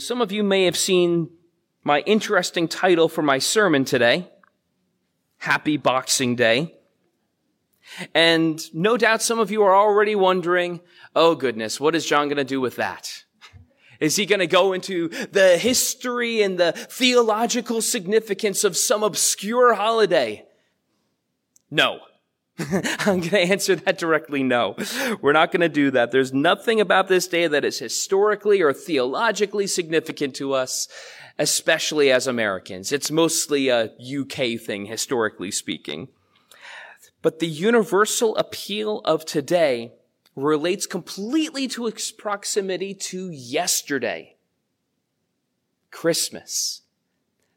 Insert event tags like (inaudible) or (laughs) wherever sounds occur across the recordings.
Some of you may have seen my interesting title for my sermon today Happy Boxing Day. And no doubt some of you are already wondering, oh goodness, what is John going to do with that? Is he going to go into the history and the theological significance of some obscure holiday? No. (laughs) I'm going to answer that directly no. We're not going to do that. There's nothing about this day that is historically or theologically significant to us, especially as Americans. It's mostly a UK thing, historically speaking. But the universal appeal of today relates completely to its proximity to yesterday. Christmas.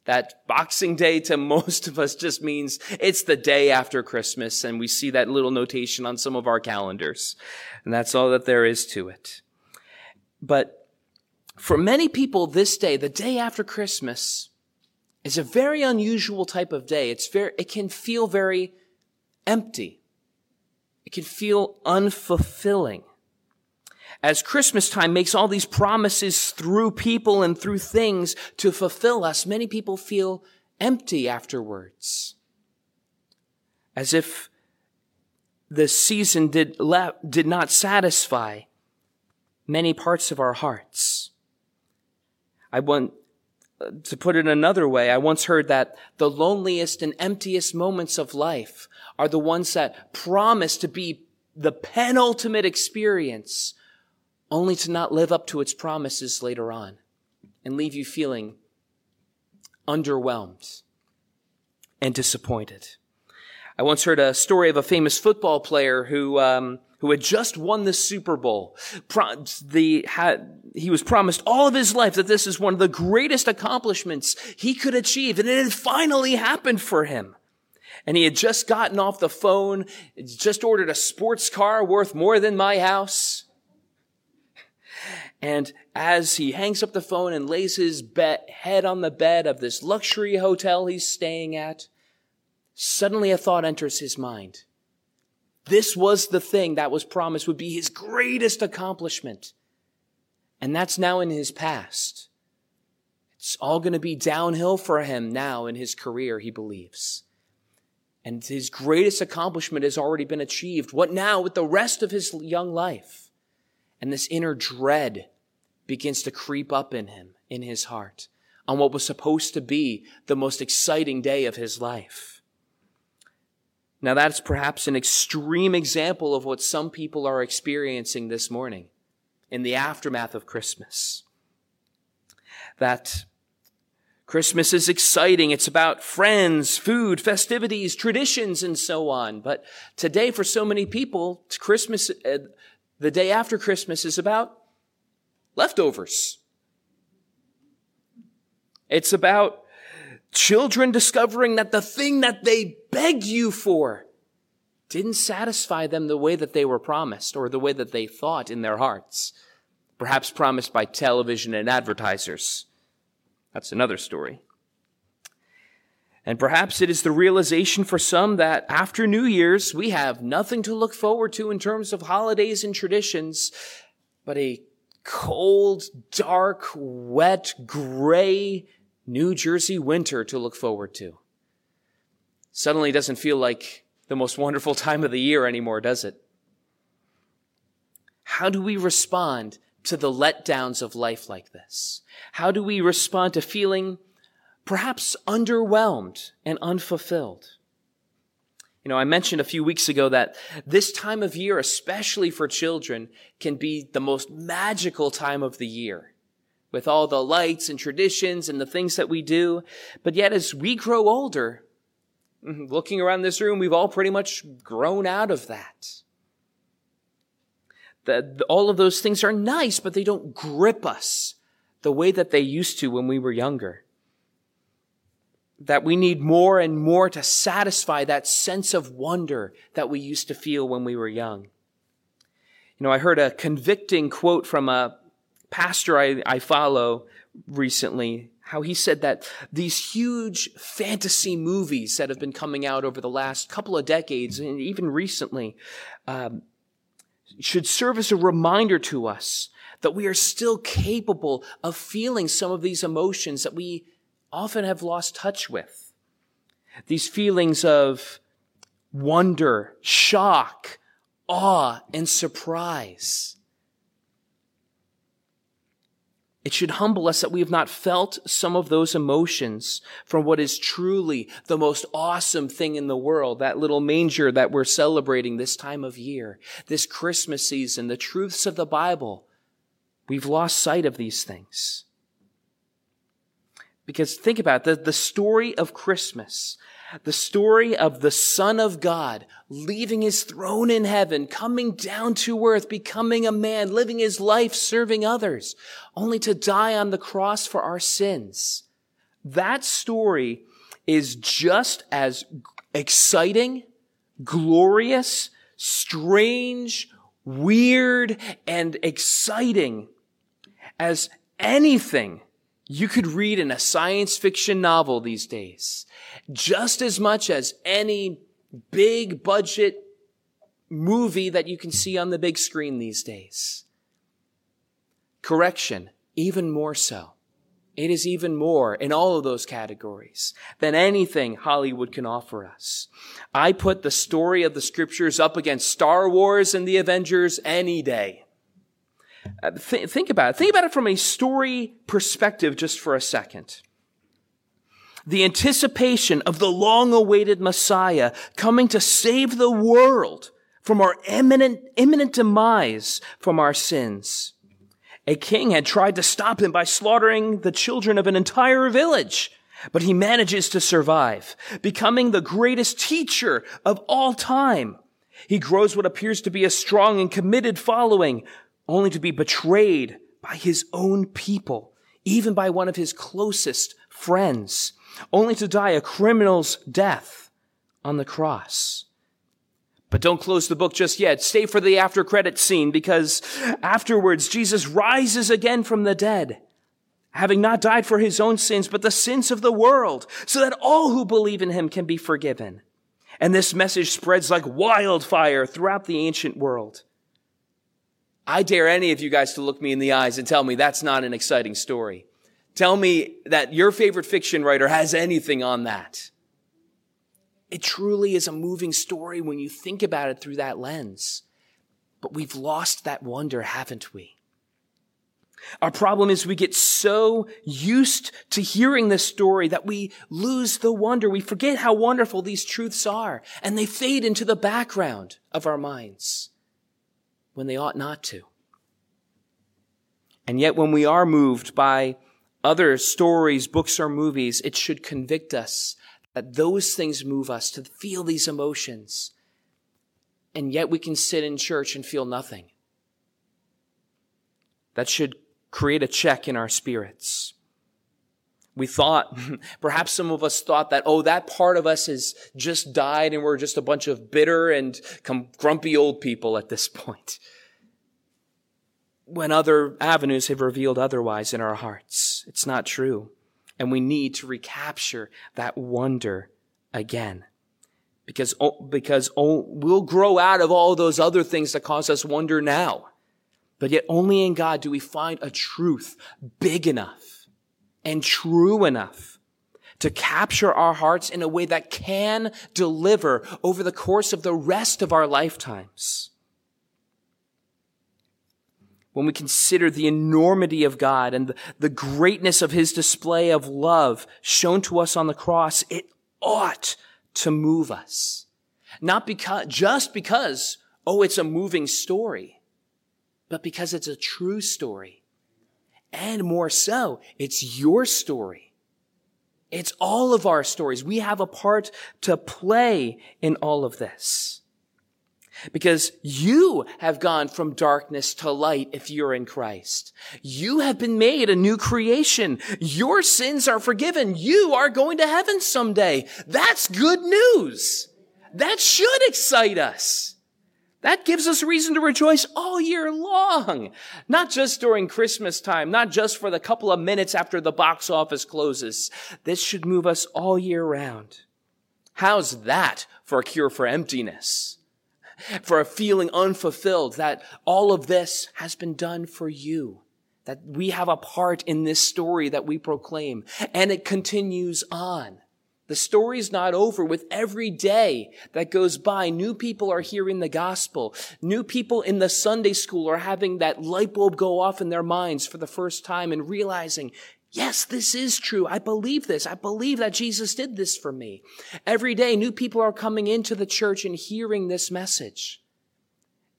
That Boxing Day to most of us just means it's the day after Christmas, and we see that little notation on some of our calendars. And that's all that there is to it. But for many people, this day, the day after Christmas, is a very unusual type of day. It's very, it can feel very empty. It can feel unfulfilling as Christmas time makes all these promises through people and through things to fulfill us, many people feel empty afterwards. As if the season did, did not satisfy many parts of our hearts. I want, uh, to put it another way, I once heard that the loneliest and emptiest moments of life are the ones that promise to be the penultimate experience only to not live up to its promises later on and leave you feeling underwhelmed and disappointed. I once heard a story of a famous football player who, um, who had just won the Super Bowl. Pro- the, had, he was promised all of his life that this is one of the greatest accomplishments he could achieve, and it had finally happened for him. And he had just gotten off the phone, just ordered a sports car worth more than my house. And as he hangs up the phone and lays his head on the bed of this luxury hotel he's staying at, suddenly a thought enters his mind. This was the thing that was promised would be his greatest accomplishment. And that's now in his past. It's all going to be downhill for him now in his career, he believes. And his greatest accomplishment has already been achieved. What now with the rest of his young life? And this inner dread begins to creep up in him, in his heart, on what was supposed to be the most exciting day of his life. Now, that's perhaps an extreme example of what some people are experiencing this morning in the aftermath of Christmas. That Christmas is exciting. It's about friends, food, festivities, traditions, and so on. But today, for so many people, Christmas, uh, the day after Christmas is about leftovers. It's about children discovering that the thing that they begged you for didn't satisfy them the way that they were promised or the way that they thought in their hearts, perhaps promised by television and advertisers. That's another story. And perhaps it is the realization for some that after New Year's, we have nothing to look forward to in terms of holidays and traditions, but a cold, dark, wet, gray New Jersey winter to look forward to. Suddenly doesn't feel like the most wonderful time of the year anymore, does it? How do we respond to the letdowns of life like this? How do we respond to feeling perhaps underwhelmed and unfulfilled? You know, I mentioned a few weeks ago that this time of year, especially for children, can be the most magical time of the year with all the lights and traditions and the things that we do. But yet as we grow older, mm-hmm, looking around this room, we've all pretty much grown out of that. That all of those things are nice, but they don't grip us the way that they used to when we were younger that we need more and more to satisfy that sense of wonder that we used to feel when we were young. You know, I heard a convicting quote from a pastor I, I follow recently, how he said that these huge fantasy movies that have been coming out over the last couple of decades and even recently um, should serve as a reminder to us that we are still capable of feeling some of these emotions that we often have lost touch with. These feelings of wonder, shock, awe, and surprise. It should humble us that we have not felt some of those emotions from what is truly the most awesome thing in the world, that little manger that we're celebrating this time of year, this Christmas season, the truths of the Bible. We've lost sight of these things. Because think about it, the, the story of Christmas, the story of the Son of God leaving his throne in heaven, coming down to earth, becoming a man, living his life serving others, only to die on the cross for our sins. That story is just as exciting, glorious, strange, weird, and exciting as anything you could read in a science fiction novel these days, just as much as any big budget movie that you can see on the big screen these days. Correction, even more so. It is even more in all of those categories than anything Hollywood can offer us. I put the story of the scriptures up against Star Wars and the Avengers any day. Uh, th- think about it. Think about it from a story perspective just for a second. The anticipation of the long awaited Messiah coming to save the world from our imminent, imminent demise from our sins. A king had tried to stop him by slaughtering the children of an entire village, but he manages to survive, becoming the greatest teacher of all time. He grows what appears to be a strong and committed following, only to be betrayed by his own people, even by one of his closest friends, only to die a criminal's death on the cross. But don't close the book just yet. Stay for the after credit scene because afterwards Jesus rises again from the dead, having not died for his own sins, but the sins of the world, so that all who believe in him can be forgiven. And this message spreads like wildfire throughout the ancient world. I dare any of you guys to look me in the eyes and tell me that's not an exciting story. Tell me that your favorite fiction writer has anything on that. It truly is a moving story when you think about it through that lens. But we've lost that wonder, haven't we? Our problem is we get so used to hearing this story that we lose the wonder. We forget how wonderful these truths are and they fade into the background of our minds when they ought not to. And yet when we are moved by other stories, books, or movies, it should convict us that those things move us to feel these emotions. And yet we can sit in church and feel nothing. That should create a check in our spirits. We thought, (laughs) perhaps some of us thought that, oh, that part of us has just died and we're just a bunch of bitter and grumpy old people at this (laughs) point. When other avenues have revealed otherwise in our hearts. It's not true. And we need to recapture that wonder again. Because, because we'll grow out of all those other things that cause us wonder now. But yet only in God do we find a truth big enough and true enough to capture our hearts in a way that can deliver over the course of the rest of our lifetimes. When we consider the enormity of God and the greatness of his display of love shown to us on the cross, it ought to move us. Not because, just because, oh, it's a moving story, but because it's a true story and more so, it's your story. It's all of our stories. We have a part to play in all of this. Because you have gone from darkness to light if you're in Christ. You have been made a new creation. Your sins are forgiven. You are going to heaven someday. That's good news. That should excite us. That gives us reason to rejoice all year long. Not just during Christmas time, not just for the couple of minutes after the box office closes. This should move us all year round. How's that for a cure for emptiness? for a feeling unfulfilled, that all of this has been done for you. That we have a part in this story that we proclaim. And it continues on. The story's not over with every day that goes by. New people are hearing the gospel. New people in the Sunday school are having that light bulb go off in their minds for the first time and realizing, yes, this is true. I believe this. I believe that Jesus did this for me. Every day, new people are coming into the church and hearing this message.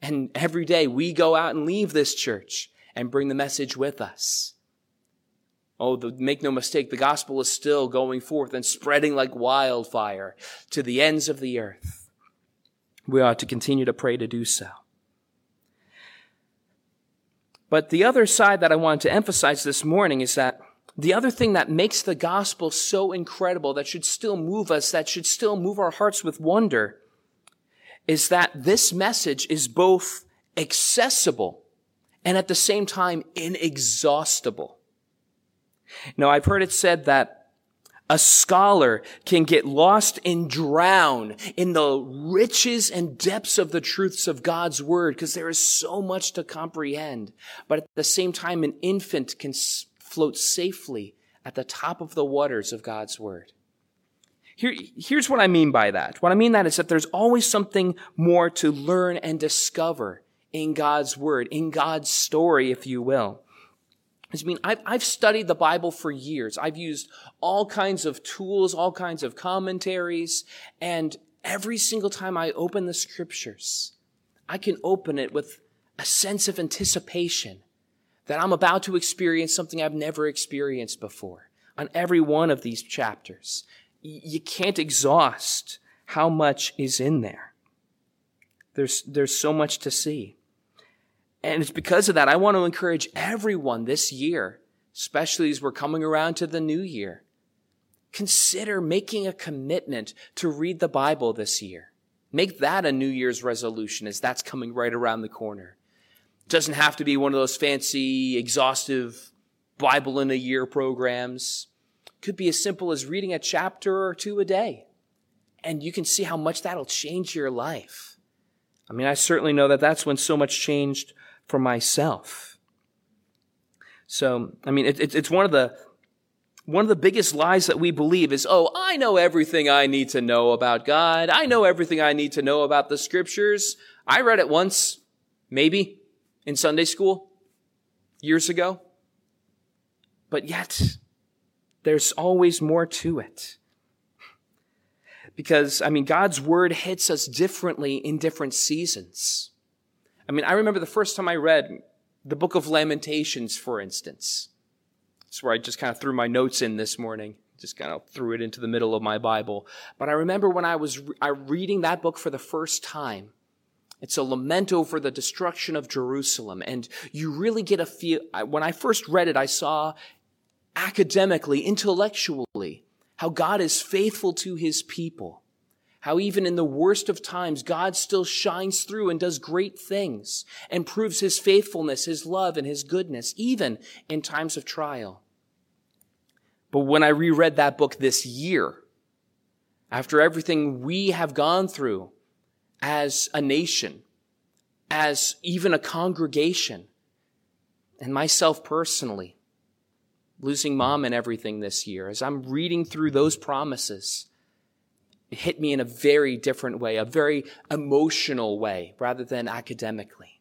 And every day we go out and leave this church and bring the message with us. Oh, the, make no mistake, the gospel is still going forth and spreading like wildfire to the ends of the earth. We ought to continue to pray to do so. But the other side that I wanted to emphasize this morning is that the other thing that makes the gospel so incredible, that should still move us, that should still move our hearts with wonder, is that this message is both accessible and at the same time inexhaustible. Now, I've heard it said that a scholar can get lost and drown in the riches and depths of the truths of God's word because there is so much to comprehend. But at the same time, an infant can float safely at the top of the waters of God's word. Here, here's what I mean by that. What I mean that is that there's always something more to learn and discover in God's word, in God's story, if you will. I mean, I've, I've studied the Bible for years. I've used all kinds of tools, all kinds of commentaries, and every single time I open the scriptures, I can open it with a sense of anticipation that I'm about to experience something I've never experienced before on every one of these chapters. You can't exhaust how much is in there. There's, there's so much to see. And it's because of that, I want to encourage everyone this year, especially as we're coming around to the new year, consider making a commitment to read the Bible this year. Make that a New Year's resolution as that's coming right around the corner. It doesn't have to be one of those fancy, exhaustive Bible in a year programs. It could be as simple as reading a chapter or two a day. And you can see how much that'll change your life. I mean, I certainly know that that's when so much changed for myself. So, I mean, it, it, it's one of the one of the biggest lies that we believe is, oh, I know everything I need to know about God. I know everything I need to know about the scriptures. I read it once, maybe, in Sunday school years ago. But yet, there's always more to it. Because, I mean, God's word hits us differently in different seasons. I mean, I remember the first time I read the book of Lamentations, for instance. That's where I just kind of threw my notes in this morning. Just kind of threw it into the middle of my Bible. But I remember when I was re- reading that book for the first time. It's a lament over the destruction of Jerusalem. And you really get a feel. When I first read it, I saw academically, intellectually, how God is faithful to his people how even in the worst of times, God still shines through and does great things and proves his faithfulness, his love, and his goodness, even in times of trial. But when I reread that book this year, after everything we have gone through as a nation, as even a congregation, and myself personally, losing mom and everything this year, as I'm reading through those promises, it hit me in a very different way, a very emotional way rather than academically.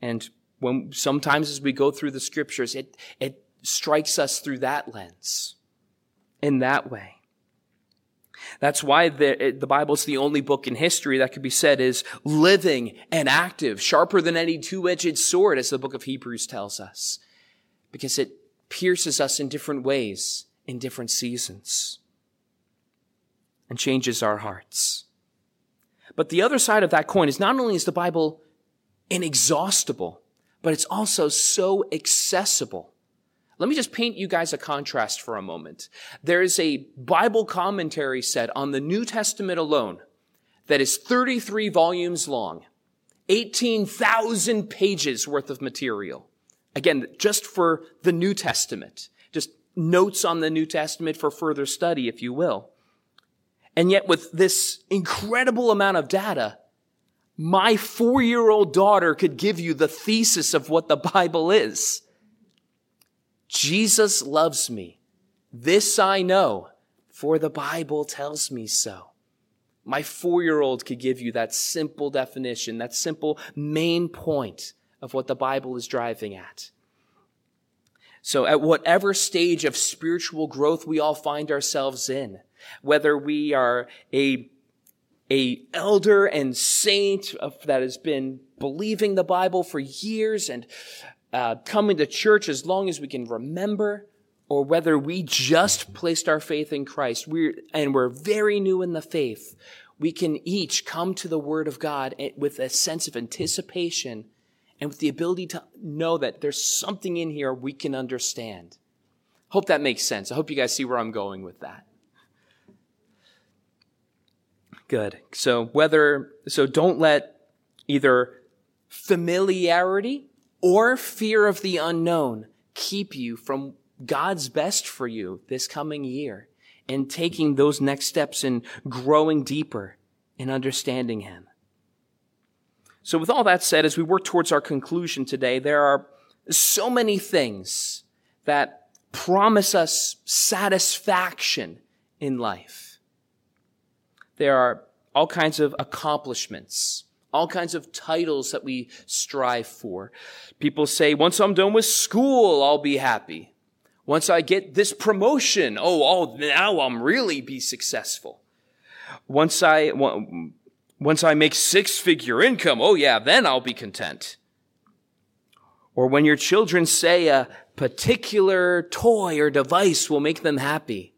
And when sometimes as we go through the scriptures, it, it strikes us through that lens in that way. That's why the, the Bible is the only book in history that could be said is living and active, sharper than any two-edged sword, as the book of Hebrews tells us, because it pierces us in different ways in different seasons and changes our hearts. But the other side of that coin is not only is the Bible inexhaustible, but it's also so accessible. Let me just paint you guys a contrast for a moment. There is a Bible commentary set on the New Testament alone that is 33 volumes long, 18,000 pages worth of material. Again, just for the New Testament, just notes on the New Testament for further study, if you will. And yet with this incredible amount of data, My four year old daughter could give you the thesis of what the Bible is. Jesus loves me. This I know, for the Bible tells me so. My four year old could give you that simple definition, that simple main point of what the Bible is driving at. So at whatever stage of spiritual growth we all find ourselves in, whether we are a, a elder and saint that has been believing the Bible for years and uh, coming to church as long as we can remember, or whether we just placed our faith in Christ we're, and we're very new in the faith, we can each come to the Word of God with a sense of anticipation and with the ability to know that there's something in here we can understand. Hope that makes sense. I hope you guys see where I'm going with that. Good. So whether, so don't let either familiarity or fear of the unknown keep you from God's best for you this coming year and taking those next steps and growing deeper in understanding Him. So, with all that said, as we work towards our conclusion today, there are so many things that promise us satisfaction in life. There are all kinds of accomplishments, all kinds of titles that we strive for. People say, once I'm done with school, I'll be happy. Once I get this promotion, oh, oh now I'm really be successful. Once I, once I make six figure income, oh yeah, then I'll be content. Or when your children say a particular toy or device will make them happy,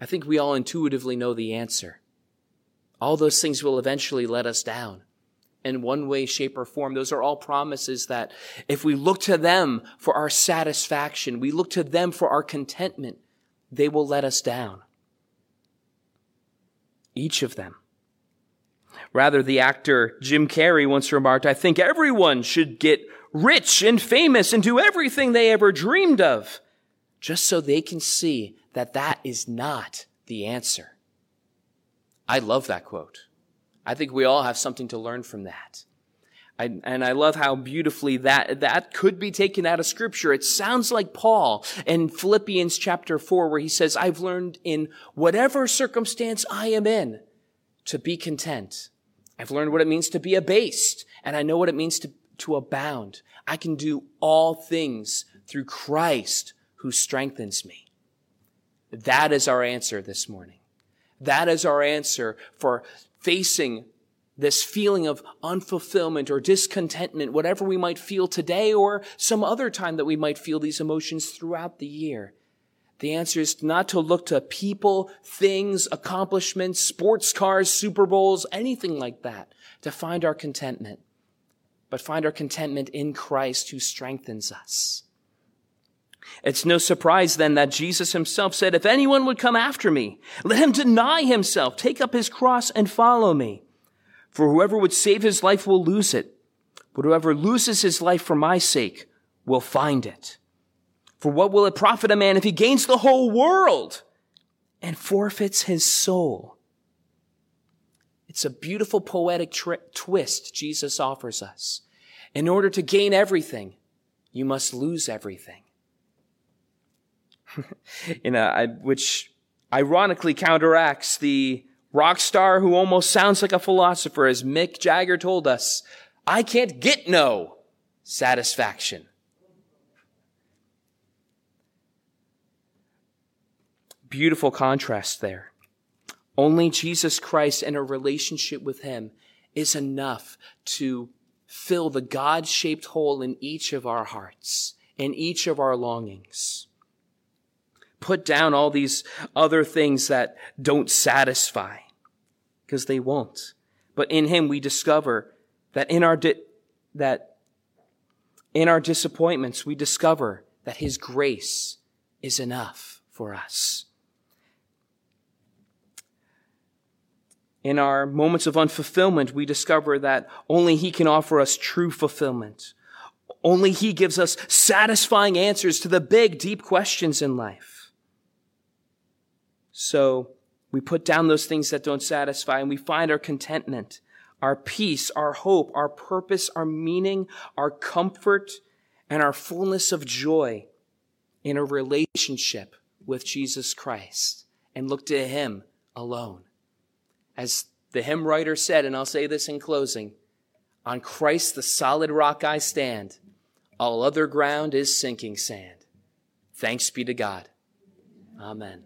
I think we all intuitively know the answer. All those things will eventually let us down in one way, shape, or form. Those are all promises that if we look to them for our satisfaction, we look to them for our contentment, they will let us down. Each of them. Rather, the actor Jim Carrey once remarked, I think everyone should get rich and famous and do everything they ever dreamed of, just so they can see that that is not the answer. I love that quote. I think we all have something to learn from that. I, and I love how beautifully that, that could be taken out of scripture. It sounds like Paul in Philippians chapter four, where he says, I've learned in whatever circumstance I am in to be content. I've learned what it means to be abased, and I know what it means to, to abound. I can do all things through Christ who strengthens me. That is our answer this morning. That is our answer for facing this feeling of unfulfillment or discontentment, whatever we might feel today or some other time that we might feel these emotions throughout the year. The answer is not to look to people, things, accomplishments, sports cars, Super Bowls, anything like that to find our contentment, but find our contentment in Christ who strengthens us. It's no surprise then that Jesus himself said, if anyone would come after me, let him deny himself, take up his cross and follow me. For whoever would save his life will lose it, but whoever loses his life for my sake will find it. For what will it profit a man if he gains the whole world and forfeits his soul? It's a beautiful poetic tri- twist Jesus offers us. In order to gain everything, you must lose everything. (laughs) Which ironically counteracts the rock star who almost sounds like a philosopher, as Mick Jagger told us, I can't get no satisfaction. Beautiful contrast there. Only Jesus Christ and a relationship with Him is enough to fill the God shaped hole in each of our hearts, in each of our longings. Put down all these other things that don't satisfy, because they won't. But in Him we discover that in our, di- that in our disappointments, we discover that His grace is enough for us. In our moments of unfulfillment, we discover that only He can offer us true fulfillment. Only He gives us satisfying answers to the big, deep questions in life. So we put down those things that don't satisfy and we find our contentment our peace, our hope, our purpose, our meaning, our comfort, and our fullness of joy in a relationship with Jesus Christ and look to Him alone. As the hymn writer said, and I'll say this in closing on Christ, the solid rock I stand, all other ground is sinking sand. Thanks be to God. Amen.